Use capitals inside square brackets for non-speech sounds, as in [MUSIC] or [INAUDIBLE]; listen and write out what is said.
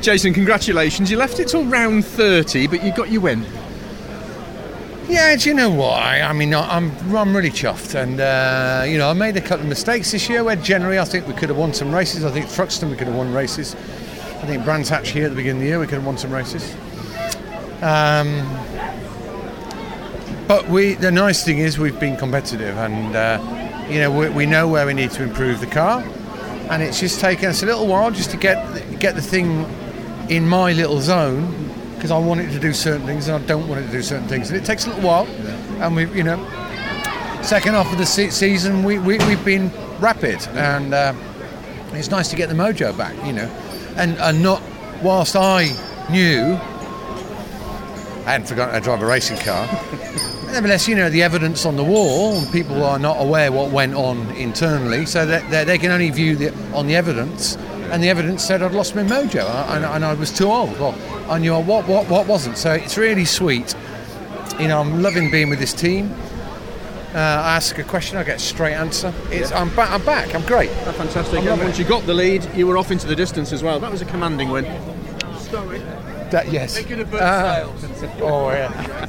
Jason, congratulations. You left it till round 30, but you got your win. Yeah, do you know what? I, I mean, I'm I'm really chuffed, and uh, you know, I made a couple of mistakes this year. Where generally, I think we could have won some races. I think Thruxton we could have won races. I think Brands Hatch here at the beginning of the year we could have won some races. Um, but we, the nice thing is we've been competitive, and uh, you know, we, we know where we need to improve the car, and it's just taken us a little while just to get get the thing in my little zone because I want it to do certain things and I don't want it to do certain things, and it takes a little while. And we, you know, second half of the se- season we, we we've been rapid, and uh, it's nice to get the mojo back, you know, and and not whilst I knew I hadn't forgotten how to drive a racing car. [LAUGHS] Nevertheless, you know, the evidence on the wall, and people are not aware what went on internally, so that, that they can only view the, on the evidence. And the evidence said I'd lost my mojo, and, and I was too old. Well, I knew what, what, what wasn't. So it's really sweet. You know, I'm loving being with this team. Uh, I ask a question, I get a straight answer. It's, I'm, ba- I'm back. I'm great. Oh, fantastic. I'm And once it. you got the lead, you were off into the distance as well. That was a commanding win. That, yes. They could have burnt Uh, sails. oh yeah.